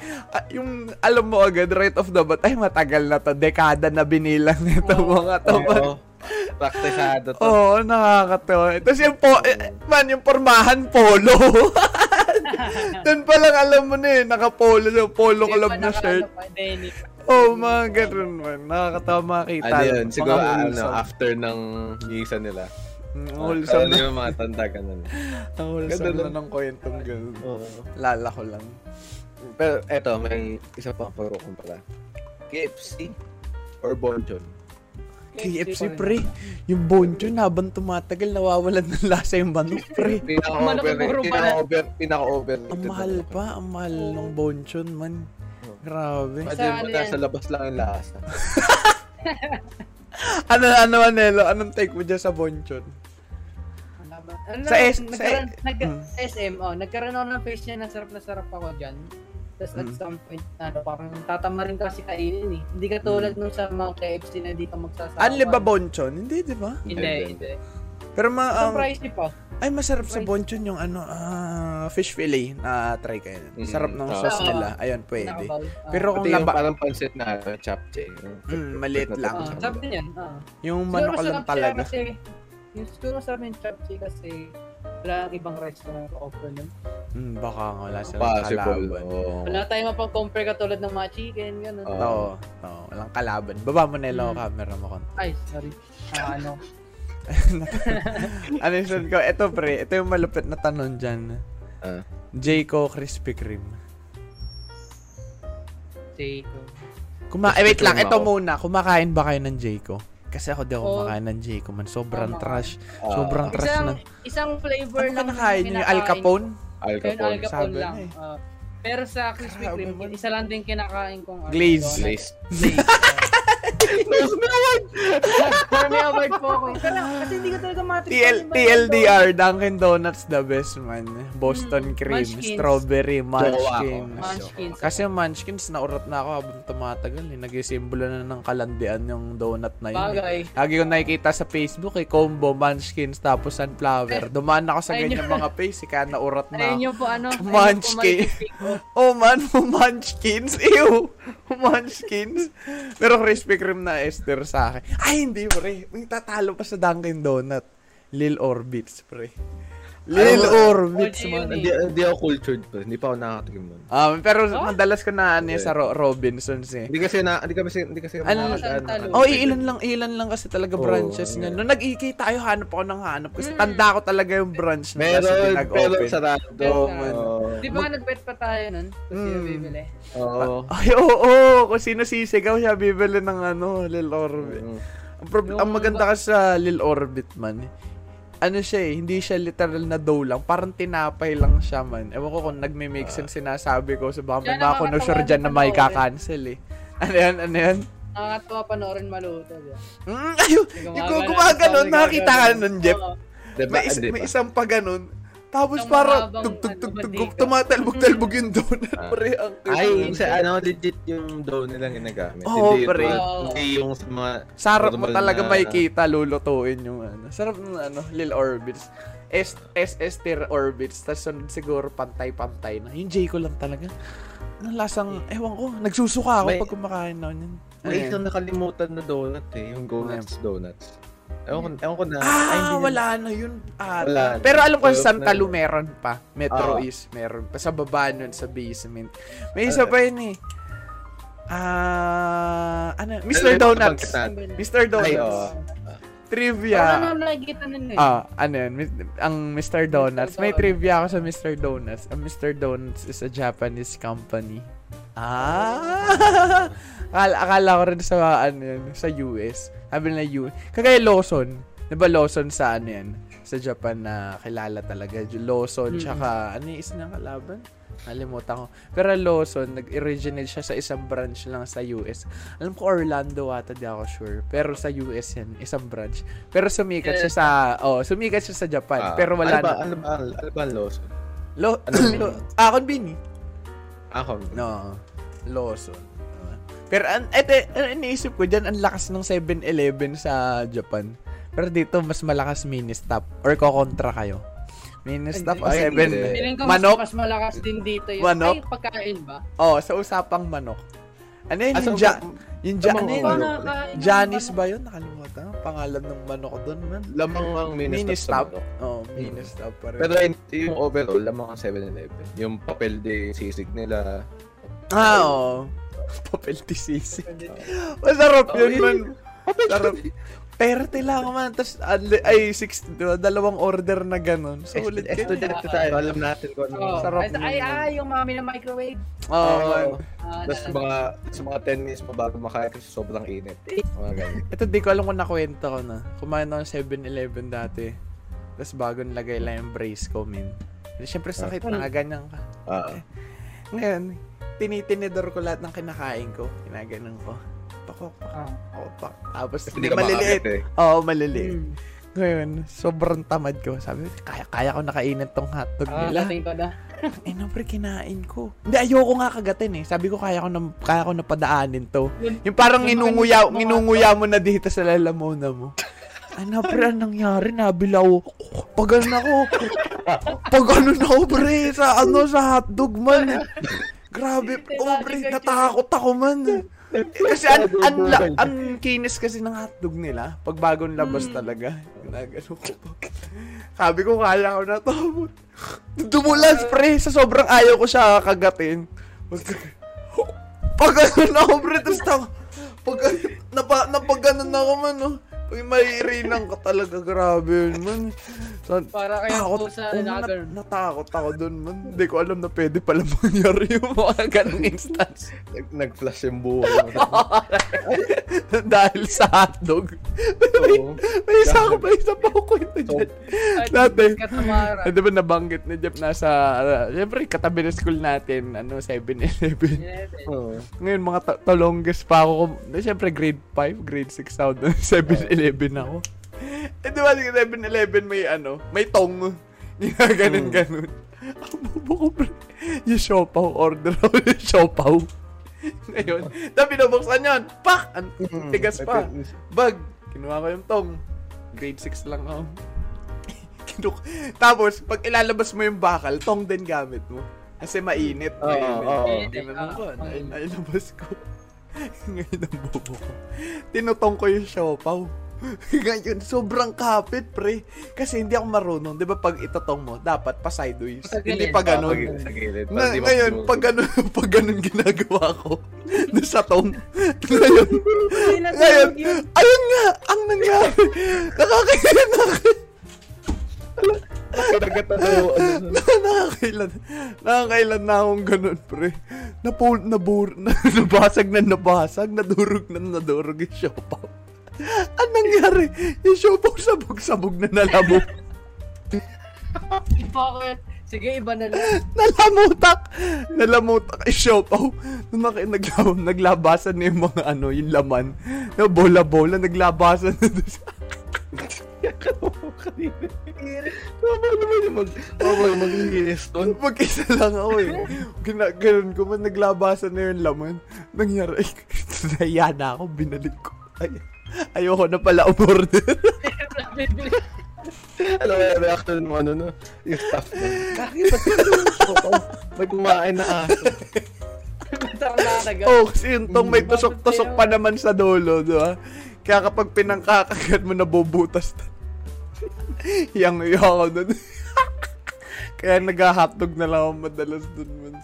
yung alam mo agad, right off the bat, ay matagal na to. Dekada na binilang nito mga to. Oo. Praktisado to. Oo, oh, nakakatawa. Tapos yung po, eh, man, yung pormahan, polo. (laughs) Doon pa lang alam mo na eh, naka-polo, so polo club na shirt. Oh, mga ganun man. Nakakatawa makita. Ano yun? Mga Siguro ano, after ng gisa nila. Mm, Wholesome Wholesome na. yung mga tanda ka nun. (laughs) Ang wholesome na ng kwentong ganun. Oo. Lala ko lang. Pero eto, may isa pang parokon pala. KFC or Bonjon? KFC, pre. Yung bonchon, habang tumatagal, nawawalan ng lasa yung manok, pre. (laughs) Pinaka-over, pinaka-over, pinaka-over. Ang mahal pa, ang mahal ng bonchon, man. Grabe. Imagine Sa mo ano labas lang ang lasa. (laughs) Ano, ano, Manelo? Anong take mo dyan sa bonchon? Ano, Sa S- sa- nagkaroon, nag, Hmm. SM, oh, nagkaroon ako ng face niya na sarap na sarap ako dyan. Tapos at Hmm. some point, ano, parang tatama rin kasi kainin eh. Hindi ka tulad nung sa mga KFC na dito magsasama. Anli ba bonchon? Hindi, di ba? Hindi, Hindi. hindi. Pero ma, ang, pricey pa. ay masarap sa Price. bonchon yung ano, ah, fish fillet na try kayo. Mm, Sarap ng ah. sauce Oo. nila. Ayun, pwede. Ah. Pero kung Pati yung laba, parang pansit na ano, chapche. Mm, maliit lang. Ah, sabi niyan. Ah. yung manok lang talaga. Kasi Yung siguro sa amin, Chapsi kasi wala ibang restaurant na offer nun. Hmm, baka nga wala silang Possible. kalaban. Oo. Wala tayong mapag-compare katulad ng mga chicken, gano'n. Oo. Oo. Oo, walang kalaban. Baba mo nila Hmm. camera mo kon. Ay, sorry. Ah, ano? (laughs) ano yung sunod ko? Ito pre, ito yung malupit na tanong dyan. Ah. Jayco Krispy Kreme. Jayco. Kuma eh, wait lang, ito muna. Kumakain ba kayo ng Jayco? Kasi ako di ako Oo. kumakain ng Jayco man. Sobrang Tama. trash. Ah, Sobrang trash Isang, na. isang flavor Ano ka lang nakain nyo? Yung Al kinakain. Capone? Al Capone. Al Capone Sabi lang. eh. Ah. pero sa Krispy Grabe Kreme, isa lang din kinakain kong ano, Glaze. Glaze. (laughs) Glaze. For me, award po ako. eh. Pero kasi hindi ko talaga matrix. TL, TLDR, Dunkin' Donuts the best man. Boston Mm, cream, Munchkins. strawberry, munchkins. Munchkins. Kasi yung munchkins, naurat na ako habang tumatagal. Eh. Nag-isimbolo na ng kalandian yung donut na yun. Eh. Bagay. Lagi ko nakikita sa Facebook, eh, combo, munchkins, tapos sunflower. Dumaan ako sa Ayun ganyan mga face, eh, kaya naurat na Ayun yung po ano. ayun yung po Munchkin. malipit ko. Oh man, (laughs) munchkins. Ew! (laughs) munchkins. Pero Krispy Kreme na Esther sa akin. Ay, hindi pre. May tatalo pa sa Dunkin' Donut. Lil Orbits, pre. Lil Ano? Orbits, man. eh. Hindi, hindi ako cultured pa. Hindi pa ako nakakatikim nun. Um, pero Oh? madalas ko na ano yun sa Ro- Robinsons eh. Hindi kasi na, hindi kasi, hindi kasi Ano? Talo. na- Oh, ilan lang, ilan lang kasi talaga branches ano niya. nga. Nung nag-iki tayo, hanap ako ng hanap. Kasi Mm. tanda ko talaga yung branch na kasi Meron, pero pinag-open. sarado. Oo, Yes, man. Oo. Di ba nag-bet pa tayo nun? Kasi Mm. bibili. Oo. Ay, oo, oo. Kung sino sisigaw siya, bibili ng ano, Lil Orbit. Mm. Ang, prob- Yung ang maganda kasi sa Lil Orbit man, ano siya eh, hindi siya literal na dough lang. Parang tinapay lang siya man. Ewan ko kung nagme-make sense sinasabi ko. So baka may mga kunosure nakakatawa dyan na may kakancel eh. Ano yan? Ano yan? Nakakatawa panoorin maluto. Ba? Mm, ayun, yung Gumagano, nakakita ka nun, Jeff. Diba? May, is- Hindi may isang pa ganun. Tapos Isang parang mahabang, tug tug ano, tug tug mantika. tumatalbog-talbog yung donut Ah. pre ang Ay, sa ano, legit yung dough nilang ginagamit. Oo, hindi, pre. hindi yung sa mga Sarap mo talaga na- makikita lulutuin yung ano. Sarap ng ano, Lil Orbits. S SS tier Orbits. Tapos sunod siguro pantay-pantay na. Yung J ko lang talaga. Anong lasang, ewan ko, nagsusuka ako May- pag kumakain na yun. May isang nakalimutan na donut eh, yung Donuts Donuts. Ewan ko, ewan ko na. ay, Ah, hindi na- wala na yun. ata. Wala na. Pero alam ko sa Santa na. Lu meron pa. Metro Ah. East meron pa. Sa baba nun, sa basement. May isa pa yun eh. Ah, ano, Mr. Ano, Donuts. Mr. Ay, Donuts. oo. Trivia. Ano na nakikita nun eh. Ah, ano yun? Ang Mr. Donuts. May Donuts. trivia ako sa Mr. Donuts. Ang Mr. Donuts is a Japanese company. Ah! (laughs) akala, akala ko rin sa, ano yun, sa US. Sabi na U. Kagaya Lawson. Di ba Lawson sa ano yan? Sa Japan na kilala talaga. Lawson, Mm. tsaka, ano yung isa ng kalaban? Nalimutan ko. Pero Lawson, nag-originate siya sa isang branch lang sa US. Alam ko Orlando ata, di ako sure. Pero sa US yan, isang branch. Pero sumikat siya sa, oh, sumikat siya sa Japan. Ah, pero wala ano ba, na. Ano ba, ano ba ang Lawson? Lo, ano (laughs) ah, konbini. Ako. No, Lawson. Pero an, eto, ano iniisip ko dyan, ang lakas ng 7-Eleven sa Japan. Pero dito, mas malakas mini-stop. Or kokontra kayo. Mini-stop o Ay, 7 hindi. Feeling ko mas, Manok? mas malakas din dito yung Manok? ay, pagkain ba? Oh, sa usapang manok. Ano yun? Yung, ja, yung ja, ano yun? Janice ba yun? Nakalimutan. Ang Pangalan ng manok doon, man. Lamang ang Mini mini-stop. stop. Oh, mini stop pa rin. Pero yung overall, lamang ang 7-Eleven. Yung papel de sisig nila. ah, oo. (laughs) Papel tisisi. Masarap Oh, yun, man. Sarap. Perte lang man. Tapos, ay, six, diba, dalawang order na ganun. So, ulit yun. Estudyante tayo, alam natin kung ano. Oh, Sarap ay, yun, ay, ay, yung mami na microwave. Oo, Oo. man. Ah, Tapos na- mga, sa mga 10 minutes mo bago makain kasi sobrang init. Mga ganun. Ito, di ko alam kung nakwento ko na. Kumain ako ng 7-Eleven dati. Tapos bago nilagay lang yung brace ko, min. Siyempre sakit na, ganyan ka. Ah, Ngayon, tinitinidor ko lahat ng kinakain ko. Ginaganon ko. Pakok, pak, Ah. pakok, pak. Tapos, kasi hindi ka maliliit. eh. Oo, maliliit. Mm. Ngayon, sobrang tamad ko. Sabi, kaya, kaya ko nakainin tong hotdog Ah, nila. dating ko na. Eh, no, pre, kinain ko. Hindi, ayoko nga kagatin eh. Sabi ko, kaya ko na, kaya ko na padaanin to. Yung parang Yung inunguya, mga- inunguya mo na dito sa lalamuna mo. Ano, pre, anong nangyari? Nabilaw. Pag ano ako, pag ano na ako, pre, sa ano, sa hotdog man. Grabe, oh, pre, natakot ako man. Kasi ang, ang, la- ang kinis kasi ng hotdog nila. Pag bagong labas talaga. Ginagano ko. Sabi ko, kaya ko na to. Dumulas, pre. Sa sobrang ayaw ko siya kagatin. Pag ano na ako, pre, tapos na, pag, napa, na ako man, no. Pag mairinan ka talaga, grabe yun, man. So, Para kayo takot, po sa oh, nagger. nat- natakot ako dun, man. Hindi ko alam na pwede pala (laughs) mangyari yung mga ganong (laughs) instance. Nag- Nag-flash yung buhay. (laughs) Dahil sa hotdog. Oo. May isa ko, may isa pa ako kwento dyan. Dati, Katamara. eh, di ba nabanggit ni Jeff nasa, uh, syempre, katabi ng school natin, ano, 7-Eleven. Oo. Ngayon, mga ta- talongges pa ako. Siyempre, grade 5, grade 6 sound. 7-Eleven ako. Eh, di ba, sa 7-Eleven may ano, may tong. (laughs) Ginaganon, ganon. Ang bobo ko, pre. Yung siopaw, order ako yung siopaw. (laughs) Ngayon, tapos binubuksan yun. Pak! Ang tigas pa. Bag. Kinuha ko yung tong. Grade 6 lang ako. (laughs) Kinuk Tapos, pag ilalabas mo yung bakal, tong din gamit mo. Kasi mainit. Oo, oo. eh, Ginanon ko. Ay, nailabas ko. Ngayon ang bobo ko. Tinutong ko yung siopaw. (laughs) Ngayon, sobrang kapit, pre. Kasi hindi ako marunong. Di ba pag itatong mo, dapat pa sideways. Sa. Hindi pa ganun. Sa gilid. Na, di ngayon, pag ganun, (laughs) pag ganun ginagawa ko, (laughs) doon sa tong, ngayon, ngayon, ayun nga, ang nangyari, nakakailan na, ano, nakakailan, nakakailan na akong ganun, pre. Napul, nabur, na, nabasag na nabasag, nadurog na nadurog yung siopaw. Ang nangyari, yung siopaw sabog-sabog na nalabog. (laughs) Bakit? Sige, iba na lang. Nalamutak! Nalamutak yung siopaw. Nung naki, nagla, naglabasan na yung mga ano, yung laman. Na bola-bola, naglabasan na doon sa... Tama naman yung mag... Tama yung maglinis doon. Mag-isa lang ako eh. Gina, ganun ko man, naglabasan na yung laman. Nangyari, (laughs) nahiya na ako, binalik ko. Ay, (laughs) ayoko na pala umorder. (laughs) Ano kaya reaction mo, ano, no? Yung staff mo. Bakit? Ba't ito? May kumain na aso. oh, kasi yung tong may tusok-tusok pa naman sa dulo, di ba? Kaya kapag pinangkakagat mo, nabubutas na. (laughs) Yang iyo ako dun. Kaya nag-hotdog na lang ako madalas dun man.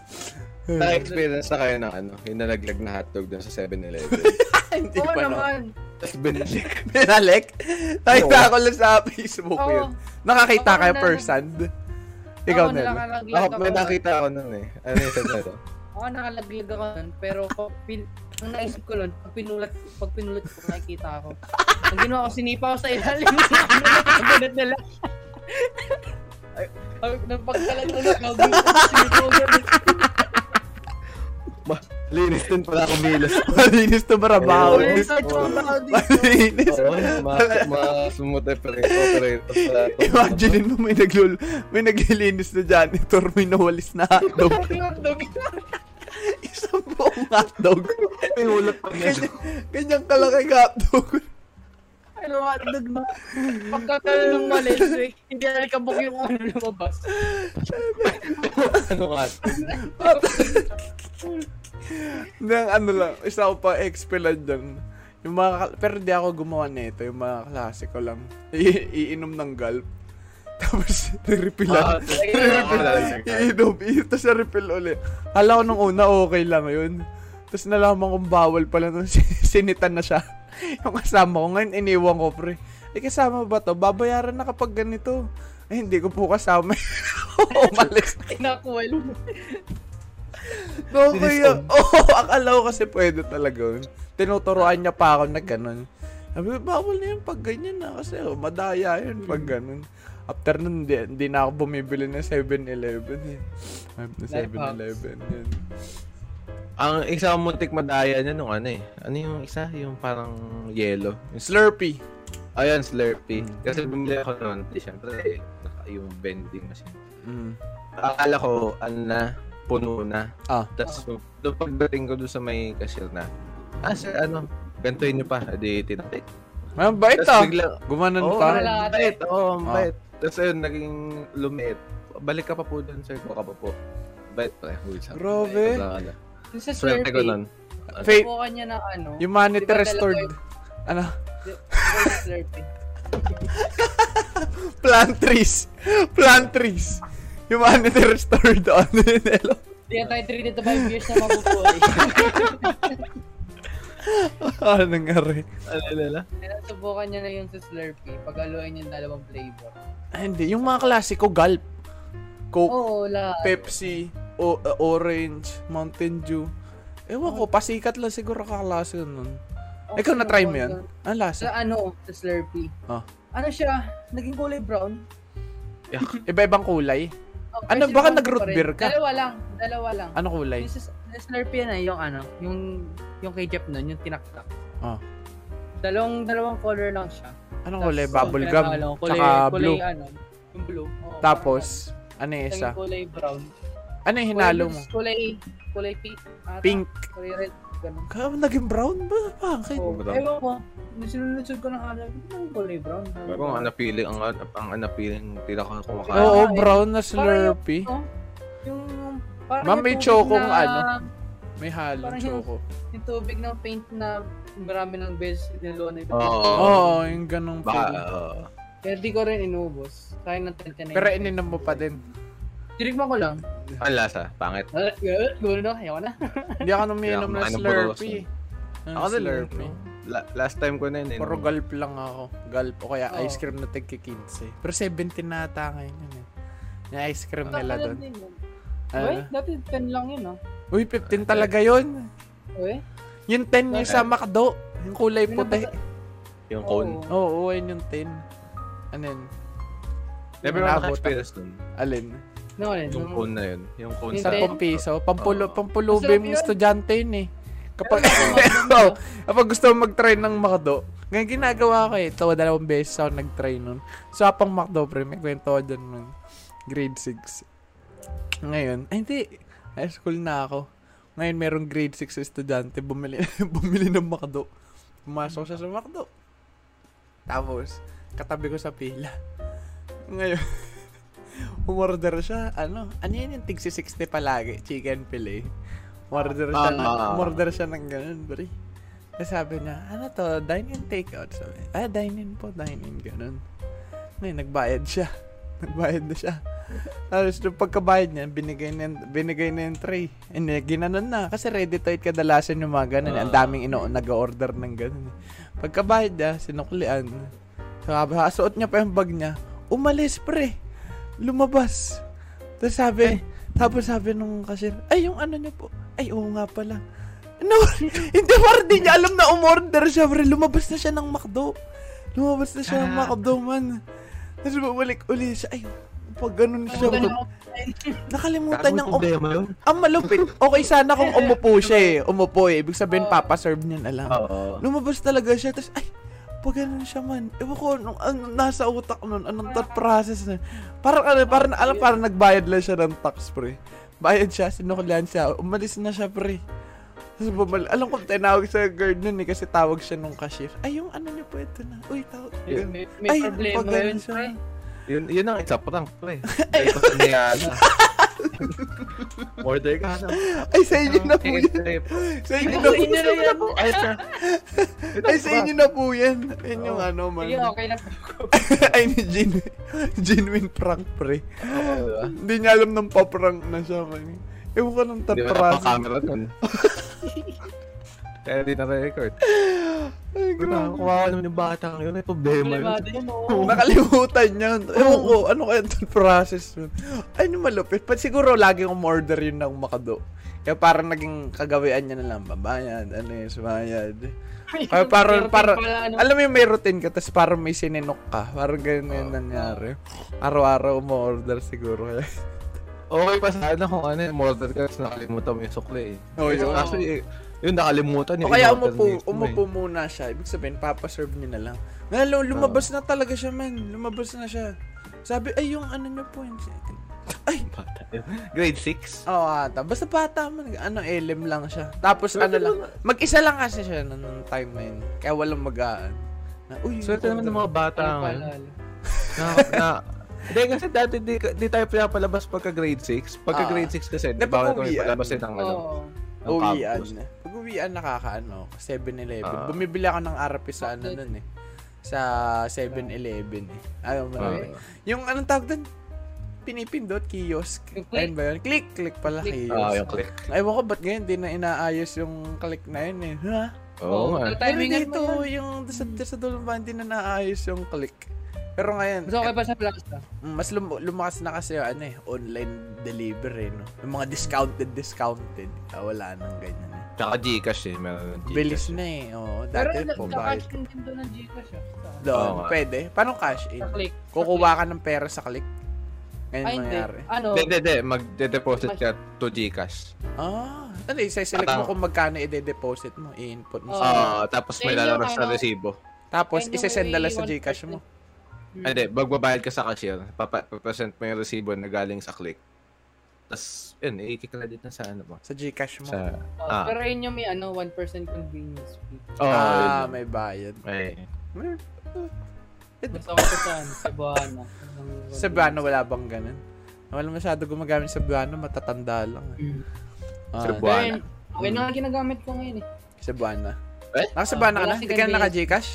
Na-experience na kayo ng ano, yung nalaglag na hotdog doon sa 7-Eleven. Hindi pa no. naman. Tapos binalik. Binalik? Nakita ko lang sa Facebook Oo. yun. Nakakita Ako kayo na- first hand? Ikaw, Oo, nakakalaglag Ako, ako. may nakita ako nun eh. Ano yung sabi ko? (laughs) Ako nakalaglag ako nun, pero pin, ang naisip ko nun, pag pinulat, pag pinulat ko, nakikita ako. Ang ginawa ko, sinipa ko sa ilalim. Na lang. (laughs) Ay, ay, nang pagkalag ko na, gagawin ko. Ma, linis din pala ako milos. (laughs) Malinis to barabaho. Malinis. sa trabaho dito. Malinis. Oo, ma, ma, smooth operator. operator sa Imagine mo may naglul may naglilinis na janitor, may nawalis na hotdog. Hotdog. (laughs) Isang buong hotdog. May ulat pa niya. Ganyan, ganyan kalaki hotdog. Ano hotdog na? Pagkakala ng malis, eh, hindi na kabuk yung ano lumabas. (laughs) ano nga? Hindi, ang ano lang, isa ko pa expelan dyan. Yung mga, pero di ako gumawa nito, yung mga klase ko lang. I- iinom ng gulp. (laughs) Tapos, Ah, re-refillan. talaga. Iinom, iinom, tapos refill ulit. Kala ko nung una okay lang yun. Tapos nalaman kong bawal pala nung (laughs) sinitan na siya. (laughs) Yung kasama ko ngayon, iniwan ko pre. Eh kasama ba to? Babayaran na kapag ganito. Eh hindi ko po kasama. Umalis. Inakwal. No, kaya, oh, akala ko kasi pwede talaga yun. Tinuturuan niya pa ako na ganun. Sabi, bawal na yun pag ganyan na kasi oh, madaya yun pag ganun. After nun, hindi, hindi na ako bumibili ng 7-Eleven eh. Na 7-Eleven yun. Ang isa kong muntik madaya niya nung ano eh. Ano yung isa? Yung parang yellow. Yung Slurpee. Ayun, Slurpee. Kasi bumili ako. Di eh, naka- yung vending machine. Mm. Akala ko, ano na, puno na. Ah. Tapos, doon pagdating ko doon sa may cashier na, ah, sir, ano, gantuin niyo pa. Adi, tinapik. Ang bait Tapos ah. bigla, Gumanon Oo, pa. ang bait. Oo, ang Ah. bait. Tapos ayun, naging lumiit. Balik ka pa po doon, sir. Kuha ka pa po. Bait pa. Grabe. Sa Swerte ko nun. Fa- Subukan niya ng ano. Humanity Di ba restored. dalawa Ano? Di- di ba yung Slurpee? (laughs) Plant trees. Plant trees. Humanity restored on (laughs) Nelo. Hindi yan tayo 3 to 5 years na mabubuhay. ano nangyari? Ano nila? Kaya subukan niya na yung sa Slurpee. Pag-aluin niya yung dalawang flavor. Ah, hindi. Yung mga klasiko, Gulp. Coke, lahat. Pepsi, o- uh, Orange, Mountain Dew. Ewan ko, pasikat lang siguro kaklase yun nun. Okay, Ikaw na-try mo yan? Ang lasa? Sa ano, sa Slurpee. Ah. Ano siya? Naging kulay brown. Iba-ibang kulay. Oh, Ano, baka nag-root beer ka? Dalawa lang. Dalawa lang. Ano kulay? Yung sa sa Slurpee na yung ano, yung yung kay Jeff nun, yung tinaktak. Ah. Dalawang dalawang color lang siya. Anong kulay? Bubble yung gum. pinakalo, kulay, Tsaka kulay, blue. ano, yung blue. Oo, Tapos, ano yung isa? kulay brown. Ano yung hinalo mo? Kulay, kulay pink. ata. Pink. Kulay red. Ganun. Kaya naging brown ba? Bakit? Oh, brown. ewan ko. Sinunod ko ng hala. Ano yung kulay brown? Pero ang anapiling, ang, ang anapiling tinaka kumakain. Oo, Parang- brown na Parang Slurpee. yung, oh, yung, parang Ma'am, may chokong na- ano? May halong Parang yung- choco. Yung tubig ng paint na marami ng beses niluwa na ito. Oo. Oo, yung ganong feeling. oo. Kaya di ko rin inubos. Sayang ng 10 Pero ininom mo pa din. Tirigman ko lang. ang lasa, pangit. Ah, Gulo na, ayaw na. (laughs) Hindi ako kumain ng puro Slurpee. Ang Ako din, Slurpee. La- last time ko na yun. eh, Puro gulp lang ako. Gulp. O kaya Oo. ice cream na tigki 15. Pero 17 na ata ngayon yun eh. Yung ice cream nila Ano doon. Ano? Uy, dati 10 lang yun, ah. Uy, 15 talaga yun. Uy, Yung 10 yung sa McDo. Yung kulay puti. Yung cone. Oo. Oo, yun yung 10. Ano yun? Never ako nabot naka-experience dun. Alin? No, alin? Yung cone na yun. Yung cone Sa ten? 10 piso. Pampulo, Oo. pampulubi yung yun. estudyante yun eh. Kapag, mo. (laughs) kapag gusto mo mag-try ng McDo, ngayon ginagawa ko eh. Ito, dalawang beses ako nag-try nun. So, pang McDo, pre, may kwento ko dyan nun. Grade 6. Ngayon, ay hindi, high school na ako. Ngayon, merong grade 6 estudyante, bumili, (laughs) bumili ng McDo. Pumasok siya sa McDo. Tapos, katabi ko sa pila. Ngayon, (laughs) umorder siya, ano, ano yun yung tig 60 palagi, chicken fillet. Umorder siya, ng, Ah. umorder siya ng ganun, bro. Tapos sabi niya, ano to, dine-in take-out. Sabi, ah, dine-in po, dine-in, ganun. Ngayon, nagbayad siya. (laughs) Nagbayad na siya. Tapos, nung pagkabayad niya, binigay na, binigay na yung tray. And ginanon na. Kasi ready to eat kadalasan yung mga ganun. eh. Ang daming ino, nag-order ng ganun. Pagkabayad niya, sinuklian. Sabi, suot niya pa yung bag niya. Umalis, pre. Lumabas. Tapos sabi, tapos sabi nung cashier, ay, yung ano niya po. Ay, oo nga pala. No, (laughs) hindi pa di niya alam na umorder siya, pre. Lumabas na siya ng McDo. Lumabas na siya ng Ah. McDo, man. Tapos bumalik uli siya. Ay, pag ganun siya. (laughs) Nakalimutan niyang um, yun. ang malupit. Okay sana kung umupo siya eh. Umupo eh. Ibig sabihin, papaserve niya na lang. Lumabas talaga siya. Tapos, ay, pag ganun siya man. Ewan ko, anong, anong nasa utak nun, anong thought process na. Parang, ano, parang, alam, parang nagbayad lang siya ng tax, pre. Bayad siya, sinukulian siya. Umalis na siya, pre. Tapos bumalik. Alam ko, tinawag sa guard nun eh, kasi tawag siya nung cashier. Ay, yung ano niya po, ito na. Uy, tawag. Yeah. May, may Ay, problema yun, pre. Yun, yun ang isa prank, pre. Ay, sa Niana. Order ka na. Ay, sa inyo na po yan. Sa inyo na po. na yan. Ay, sa. (laughs) Ay, sa inyo na po yan. Yan yung Oo. ano, man. Sige, okay lang. (laughs) Ay, ni Gin. Genuine prank, pre. Diba? Hindi niya alam ng paprank na siya, man. Ewan ko ng Hindi mo na tatras. camera nun. (laughs) Kaya di na-record. (laughs) Ay, Grabe. Kuha naman yung batang yun. May problema yun. Problemado yun, oo. Nakalimutan niya. Ewan ko, ano kaya itong process nun? Ay, ano malupit. But siguro lagi kong order yun ng makado. Kaya parang naging kagawian niya na lang. Babayad, ano yun, sumayad. Kaya parang, parang, ano. alam mo yung may routine ka, tapos parang may sininok ka. Parang ganun yung nangyari. Araw-araw mo order siguro. Kaya, Okay pa sana kung ano yung order ka tapos nakalimutan mo yung sukli eh. Oh, yun. Actually, eh, yun nakalimutan o yung kaya umupo, eh. umupo muna siya. Ibig sabihin, papaserve niya na lang. Ngayon, lumabas na talaga siya, man. Lumabas na siya. Sabi, ay, yung ano niyo po. Ay, Bata. (laughs) Grade 6? Oo, ata. Basta bata man. Ano, LM lang siya. Tapos ano lang. Mag-isa lang kasi siya nung time na yun. Kaya walang magaan. Na, uy, Swerte naman ng mga bata ngayon. Na, na, hindi kasi dati di, di tayo pinapalabas pagka grade 6. Ah. Pagka grade 6 kasi, di bawal pa kami uwian. palabasin ng ano. Oo. Uwian. Pag uwian nakakaano, 7-Eleven. Ah. Bumibili ako ng RP sa ano nun eh. Sa 7-Eleven eh. Ayaw mo na. Yung anong tawag doon? Pinipindot, kiosk. Ayun ba yun? Click, click pala, Click. kiosk. Ah, yung click. Ewan ko, ba't ngayon di na inaayos yung click na yun eh? Ha? Oo nga. Pero dito, yung sa, sa dulong ba, hindi na naayos yung click. Pero ngayon, Mas okay pa sa plaza. Mm, Mas lum- lumakas na kasi yung ano eh, online delivery, no? Yung mga discounted, discounted. Ah, wala nang ganyan eh. Tsaka Gcash eh. Meron ng Gcash. Bilis na eh. Oo, Pero dati po nagka-cash bayad. din doon ng Gcash ah. Sa- Doon, Oo nga. pwede. Paano cash in? Sa click. Kukuha ka ng pera sa click. Ngayon Ay, hindi. mangyari. Ano? Hindi, hindi, hindi. Magde-deposit ka to Gcash. Ah, ano isa-select mo kung magkano i-deposit mo, i-input mo. Oo. sa Ah, tapos may lalabas na ano, resibo. Tapos, isa-send na lang sa 1%. Gcash mo. Hmm. Ah, Hindi, magbabayad ka sa cashier. Papa- Papresent mo yung resibo na galing sa click. Tapos, yun, i-credit na sa ano mo. Sa Gcash mo. Sa, Oh, ah. Pero yun yung may ano, 1% convenience fee. oh, ah, yun. may bayad. May, Mas ako sa ano, sa Buhana. Sa Buano, wala bang ganun? Wala masyado gumagamit sa Buano, matatanda lang. Mm. Ah, Sa Buana. Then, okay na nga ginagamit ko ngayon eh. Sa Buana. Eh? Nasa Ah, Buana ka wala na? Hindi ka na Gandhi. naka-Gcash?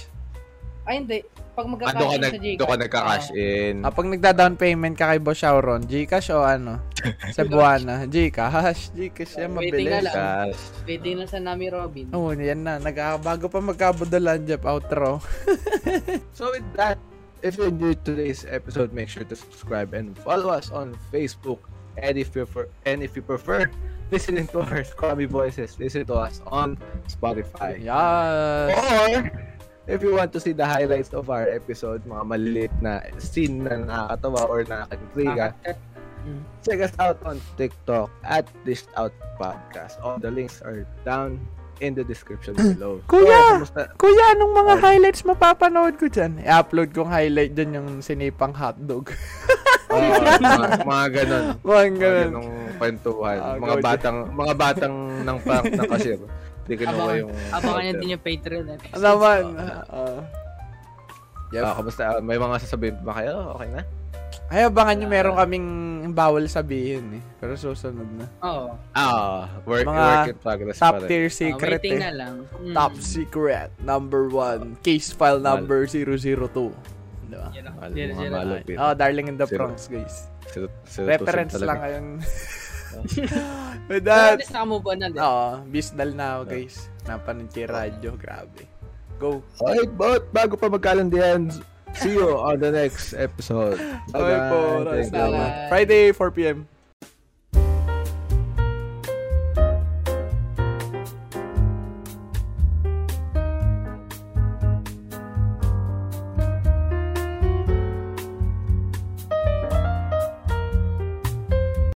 Ay hindi. Pag ah, magka-cash ka, in nag, sa Gcash. doon ka nagka-cash in. Ah, pag nagda-down payment ka kay Boss Shauron, Gcash o ano? (laughs) Sa Buana. Gcash. Gcash yan, Waiting na mabilis. lang. Cash. Waiting na sa Nami Robin. Oo, oh, yan na. Nag bago pa magkabudalan, Jeff, outro. (laughs) So with that, if you enjoyed today's episode, make sure to subscribe and follow us on Facebook. And if you prefer, and if you prefer listening to our scrubby voices, listen to us on Spotify. Yes. Or if you want to see the highlights of our episode, mga maliliit na scene na nakakatawa or nakakaintriga, Mm. check us out on TikTok at Dished Out Podcast. All the links are down in the description (clears throat) below. Kuya! So? Kuya, anong mga highlights mapapanood ko dyan? I-upload kong highlight dyan yung sinipang hotdog. (laughs) Oh, mga, mga ganun. Mga Mga ganun. ganung kwentuhan. Ah, mga batang, mga batang ng prank na cashier. (laughs) Hindi kinuha Abangan, yung... abangan nyo din yung Patreon. Eh. Ano naman? Ah. Jeff. Ah, kamusta? May mga sasabihin ba kayo? Okay na? Ay, abangan nyo, meron kaming bawal sabihin eh. Pero susunod na. Oo. Ah, work, Mga work in progress Top pa rin. tier secret waiting eh. na lang. Mm. Top secret. Number one. Case file number 002. Diba? Yan lang. Mahal, Yan, mga yan. Oh, Darling in the. Bronx, guys. Reference lang ngayon. (laughs) With Pero that, at least nakamove on na din. Oo, bisdal na ako, guys. Napanood kay radyo. Grabe. Go. Alright, but bago pa magkalandian, see you on the next episode. Okay po. Thank you. Salamat. Friday, 4pm.